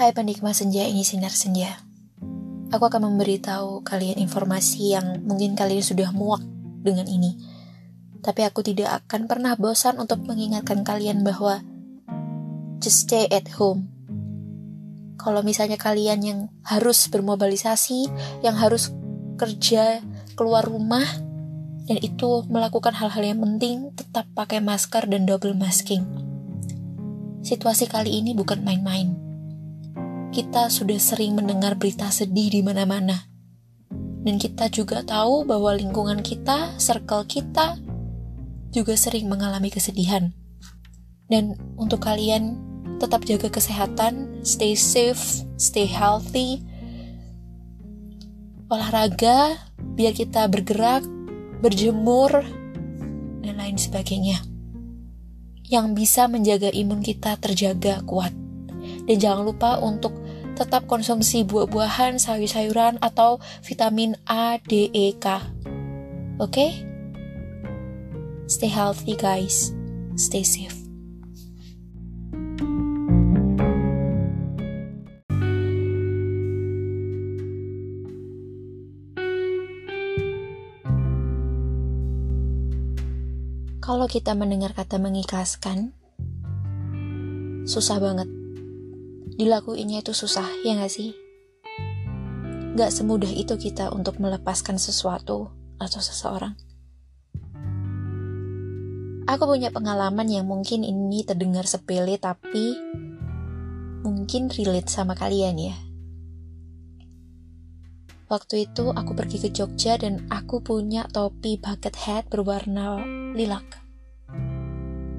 Hai penikmat senja ini sinar senja. Aku akan memberitahu kalian informasi yang mungkin kalian sudah muak dengan ini. Tapi aku tidak akan pernah bosan untuk mengingatkan kalian bahwa just stay at home. Kalau misalnya kalian yang harus bermobilisasi, yang harus kerja keluar rumah, dan itu melakukan hal-hal yang penting, tetap pakai masker dan double masking. Situasi kali ini bukan main-main kita sudah sering mendengar berita sedih di mana-mana. Dan kita juga tahu bahwa lingkungan kita, circle kita, juga sering mengalami kesedihan. Dan untuk kalian, tetap jaga kesehatan, stay safe, stay healthy, olahraga, biar kita bergerak, berjemur, dan lain sebagainya. Yang bisa menjaga imun kita terjaga kuat. Dan jangan lupa untuk tetap konsumsi buah-buahan, sayur-sayuran, atau vitamin A, D, E, K. Oke? Okay? Stay healthy guys. Stay safe. Kalau kita mendengar kata mengikhlaskan, susah banget dilakuinnya itu susah, ya gak sih? Gak semudah itu kita untuk melepaskan sesuatu atau seseorang. Aku punya pengalaman yang mungkin ini terdengar sepele tapi mungkin relate sama kalian ya. Waktu itu aku pergi ke Jogja dan aku punya topi bucket hat berwarna lilac.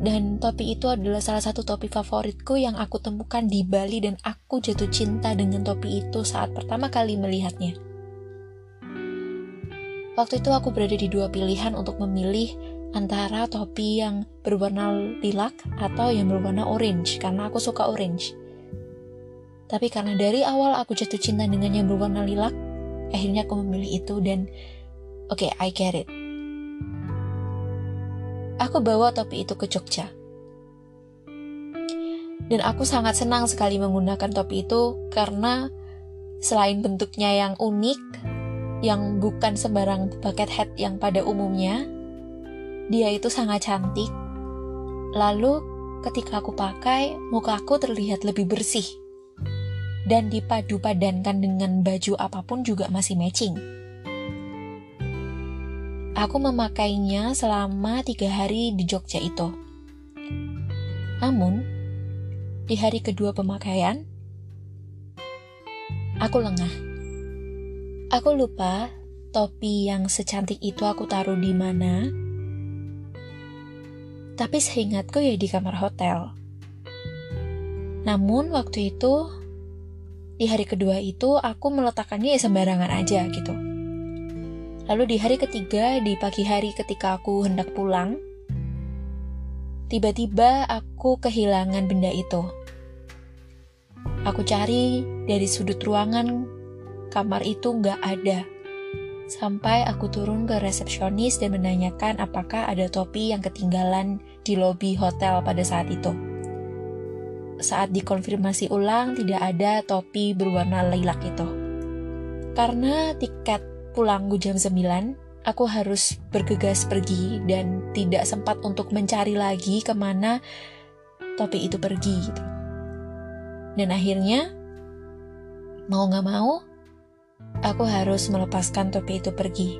Dan topi itu adalah salah satu topi favoritku yang aku temukan di Bali dan aku jatuh cinta dengan topi itu saat pertama kali melihatnya. Waktu itu aku berada di dua pilihan untuk memilih antara topi yang berwarna lilac atau yang berwarna orange karena aku suka orange. Tapi karena dari awal aku jatuh cinta dengan yang berwarna lilac, akhirnya aku memilih itu dan oke, okay, I get it aku bawa topi itu ke Jogja. Dan aku sangat senang sekali menggunakan topi itu karena selain bentuknya yang unik, yang bukan sembarang bucket hat yang pada umumnya, dia itu sangat cantik. Lalu ketika aku pakai, muka aku terlihat lebih bersih. Dan dipadu padankan dengan baju apa pun juga masih matching. Aku memakainya selama tiga hari di Jogja itu. Namun, di hari kedua pemakaian, aku lengah. Aku lupa topi yang secantik itu aku taruh di mana. Tapi seingatku ya di kamar hotel. Namun waktu itu, di hari kedua itu aku meletakkannya ya sembarangan aja gitu Lalu di hari ketiga, di pagi hari ketika aku hendak pulang, tiba-tiba aku kehilangan benda itu. Aku cari dari sudut ruangan, kamar itu nggak ada. Sampai aku turun ke resepsionis dan menanyakan apakah ada topi yang ketinggalan di lobi hotel pada saat itu. Saat dikonfirmasi ulang, tidak ada topi berwarna lilac itu. Karena tiket pulangku jam 9, aku harus bergegas pergi dan tidak sempat untuk mencari lagi ke mana topi itu pergi gitu. Dan akhirnya, mau gak mau, aku harus melepaskan topi itu pergi.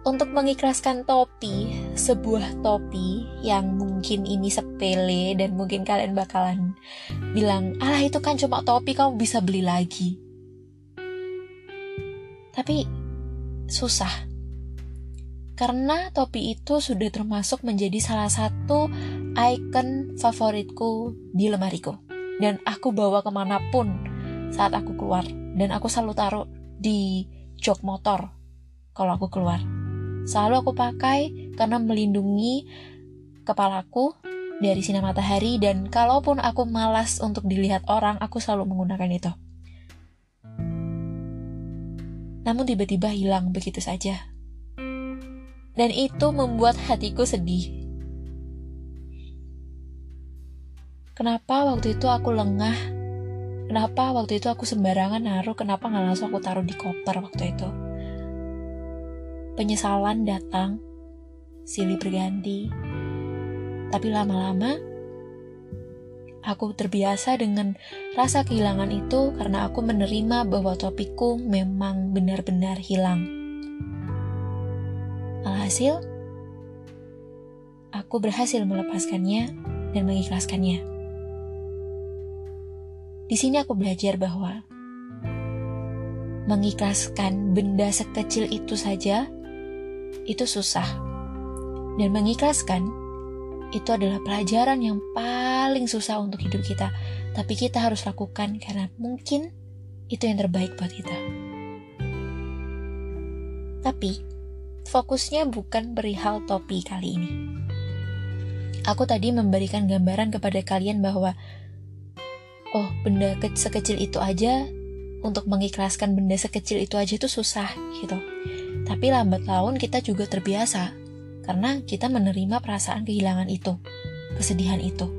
Untuk mengikhlaskan topi, sebuah topi yang mungkin ini sepele dan mungkin kalian bakalan bilang, alah itu kan cuma topi kamu bisa beli lagi tapi susah. Karena topi itu sudah termasuk menjadi salah satu ikon favoritku di lemariku. Dan aku bawa ke mana pun saat aku keluar. Dan aku selalu taruh di jok motor kalau aku keluar. Selalu aku pakai karena melindungi kepalaku dari sinar matahari dan kalaupun aku malas untuk dilihat orang, aku selalu menggunakan itu namun tiba-tiba hilang begitu saja. Dan itu membuat hatiku sedih. Kenapa waktu itu aku lengah kenapa waktu itu aku sembarangan naruh, kenapa nggak langsung aku taruh di koper waktu itu. Penyesalan datang, silih berganti, tapi lama-lama aku terbiasa dengan rasa kehilangan itu karena aku menerima bahwa topikku memang benar-benar hilang. Alhasil, aku berhasil melepaskannya dan mengikhlaskannya. Di sini aku belajar bahwa mengikhlaskan benda sekecil itu saja itu susah. Dan mengikhlaskan itu adalah pelajaran yang paling susah untuk hidup kita. Tapi kita harus lakukan karena mungkin itu yang terbaik buat kita. Tapi fokusnya bukan perihal topi kali ini. Aku tadi memberikan gambaran kepada kalian bahwa oh benda ke sekecil itu aja untuk mengikhlaskan benda sekecil itu aja itu susah gitu. Tapi lambat laun kita juga terbiasa karena kita menerima perasaan kehilangan itu, kesedihan itu.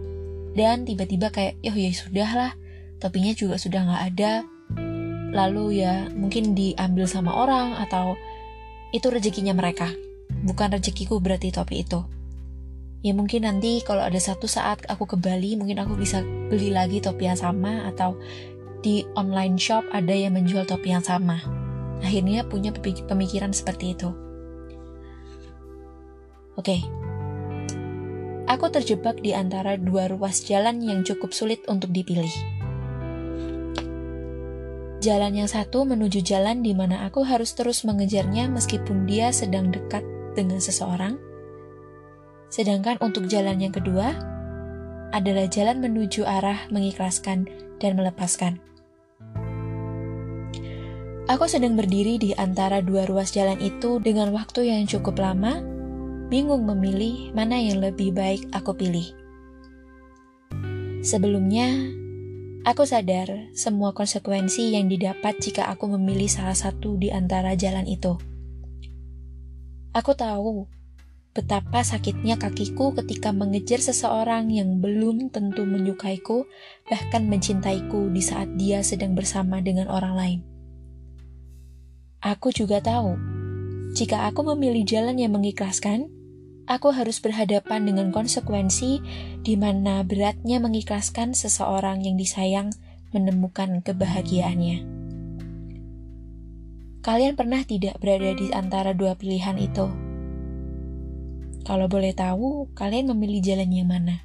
Dan tiba-tiba kayak, oh ya sudahlah, topinya juga sudah nggak ada. Lalu ya mungkin diambil sama orang atau itu rezekinya mereka. Bukan rezekiku berarti topi itu ya mungkin nanti kalau ada satu saat aku ke Bali mungkin aku bisa beli lagi topi yang sama atau di online shop ada yang menjual topi yang sama akhirnya punya pemikiran seperti itu oke okay. aku terjebak di antara dua ruas jalan yang cukup sulit untuk dipilih Jalan yang satu menuju jalan di mana aku harus terus mengejarnya meskipun dia sedang dekat dengan seseorang, Sedangkan untuk jalan yang kedua adalah jalan menuju arah mengikhlaskan dan melepaskan. Aku sedang berdiri di antara dua ruas jalan itu dengan waktu yang cukup lama, bingung memilih mana yang lebih baik aku pilih. Sebelumnya, aku sadar semua konsekuensi yang didapat jika aku memilih salah satu di antara jalan itu. Aku tahu Betapa sakitnya kakiku ketika mengejar seseorang yang belum tentu menyukaiku, bahkan mencintaiku di saat dia sedang bersama dengan orang lain. Aku juga tahu, jika aku memilih jalan yang mengikhlaskan, aku harus berhadapan dengan konsekuensi di mana beratnya mengikhlaskan seseorang yang disayang menemukan kebahagiaannya. Kalian pernah tidak berada di antara dua pilihan itu? Kalau boleh tahu, kalian memilih jalan yang mana?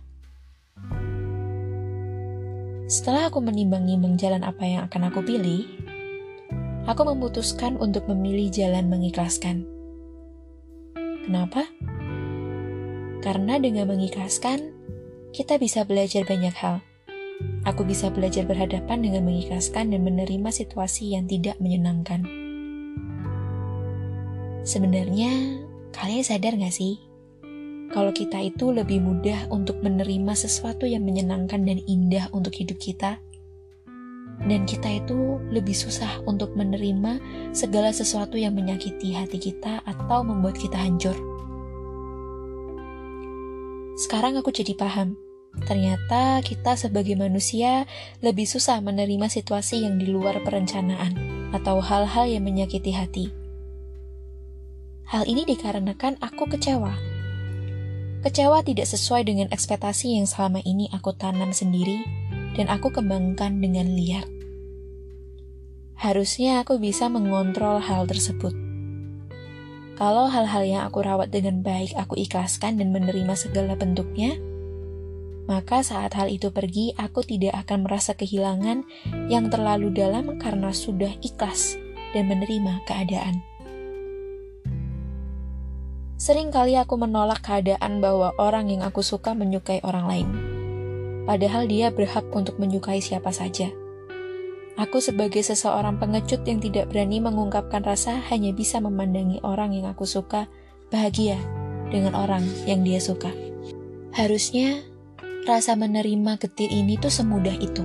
Setelah aku menimbang-nimbang jalan apa yang akan aku pilih, aku memutuskan untuk memilih jalan mengikhlaskan. Kenapa? Karena dengan mengikhlaskan, kita bisa belajar banyak hal. Aku bisa belajar berhadapan dengan mengikhlaskan dan menerima situasi yang tidak menyenangkan. Sebenarnya, kalian sadar gak sih kalau kita itu lebih mudah untuk menerima sesuatu yang menyenangkan dan indah untuk hidup kita, dan kita itu lebih susah untuk menerima segala sesuatu yang menyakiti hati kita atau membuat kita hancur. Sekarang aku jadi paham, ternyata kita sebagai manusia lebih susah menerima situasi yang di luar perencanaan atau hal-hal yang menyakiti hati. Hal ini dikarenakan aku kecewa Kecewa tidak sesuai dengan ekspektasi yang selama ini aku tanam sendiri dan aku kembangkan dengan liar. Harusnya aku bisa mengontrol hal tersebut. Kalau hal-hal yang aku rawat dengan baik aku ikhlaskan dan menerima segala bentuknya, maka saat hal itu pergi, aku tidak akan merasa kehilangan yang terlalu dalam karena sudah ikhlas dan menerima keadaan. Sering kali aku menolak keadaan bahwa orang yang aku suka menyukai orang lain. Padahal dia berhak untuk menyukai siapa saja. Aku sebagai seseorang pengecut yang tidak berani mengungkapkan rasa hanya bisa memandangi orang yang aku suka bahagia dengan orang yang dia suka. Harusnya rasa menerima getir ini tuh semudah itu.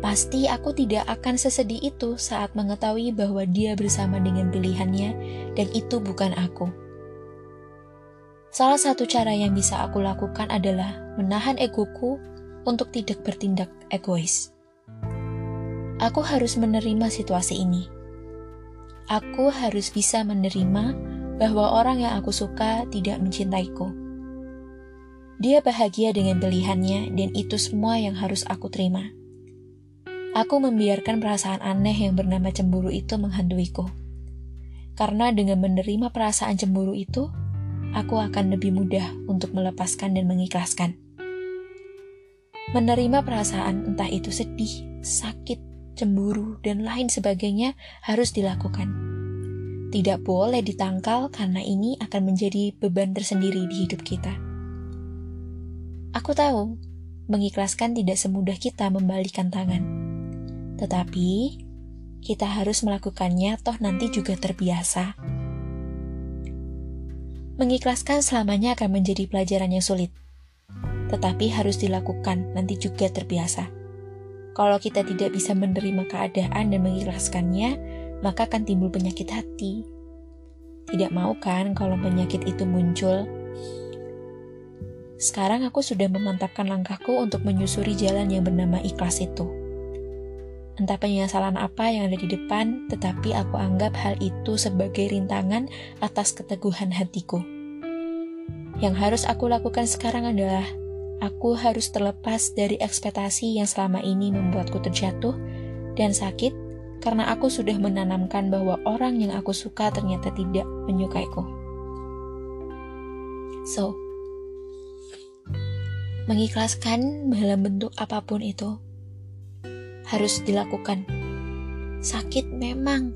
Pasti aku tidak akan sesedih itu saat mengetahui bahwa dia bersama dengan pilihannya dan itu bukan aku. Salah satu cara yang bisa aku lakukan adalah menahan egoku untuk tidak bertindak egois. Aku harus menerima situasi ini. Aku harus bisa menerima bahwa orang yang aku suka tidak mencintaiku. Dia bahagia dengan pilihannya, dan itu semua yang harus aku terima. Aku membiarkan perasaan aneh yang bernama cemburu itu menghantuiku. Karena dengan menerima perasaan cemburu itu, aku akan lebih mudah untuk melepaskan dan mengikhlaskan. Menerima perasaan entah itu sedih, sakit, cemburu, dan lain sebagainya harus dilakukan. Tidak boleh ditangkal karena ini akan menjadi beban tersendiri di hidup kita. Aku tahu, mengikhlaskan tidak semudah kita membalikan tangan. Tetapi, kita harus melakukannya toh nanti juga terbiasa. Mengikhlaskan selamanya akan menjadi pelajaran yang sulit. Tetapi harus dilakukan nanti juga terbiasa. Kalau kita tidak bisa menerima keadaan dan mengikhlaskannya, maka akan timbul penyakit hati. Tidak mau kan kalau penyakit itu muncul? Sekarang aku sudah memantapkan langkahku untuk menyusuri jalan yang bernama ikhlas itu. Entah penyesalan apa yang ada di depan, tetapi aku anggap hal itu sebagai rintangan atas keteguhan hatiku. Yang harus aku lakukan sekarang adalah Aku harus terlepas dari ekspektasi yang selama ini membuatku terjatuh dan sakit karena aku sudah menanamkan bahwa orang yang aku suka ternyata tidak menyukaiku. So, mengikhlaskan dalam bentuk apa pun itu harus dilakukan. Sakit memang,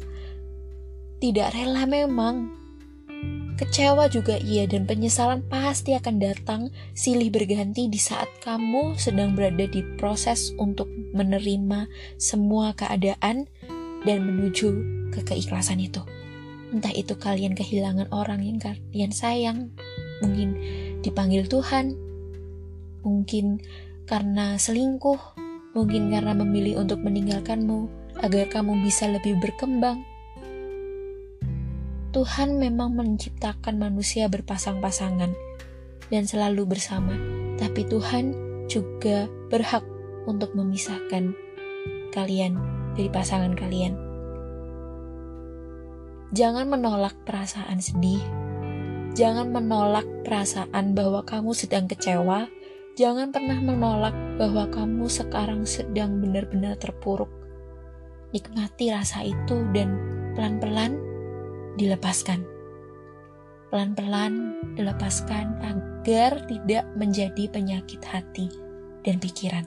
tidak rela memang, Kecewa juga iya dan penyesalan pasti akan datang silih berganti di saat kamu sedang berada di proses untuk menerima semua keadaan dan menuju ke keikhlasan itu. Entah itu kalian kehilangan orang yang kalian sayang, mungkin dipanggil Tuhan, mungkin karena selingkuh, mungkin karena memilih untuk meninggalkanmu agar kamu bisa lebih berkembang, Tuhan memang menciptakan manusia berpasang-pasangan dan selalu bersama, tapi Tuhan juga berhak untuk memisahkan kalian dari pasangan kalian. Jangan menolak perasaan sedih, jangan menolak perasaan bahwa kamu sedang kecewa, jangan pernah menolak bahwa kamu sekarang sedang benar-benar terpuruk. Nikmati rasa itu dan pelan-pelan dilepaskan. Pelan-pelan dilepaskan agar tidak menjadi penyakit hati dan pikiran.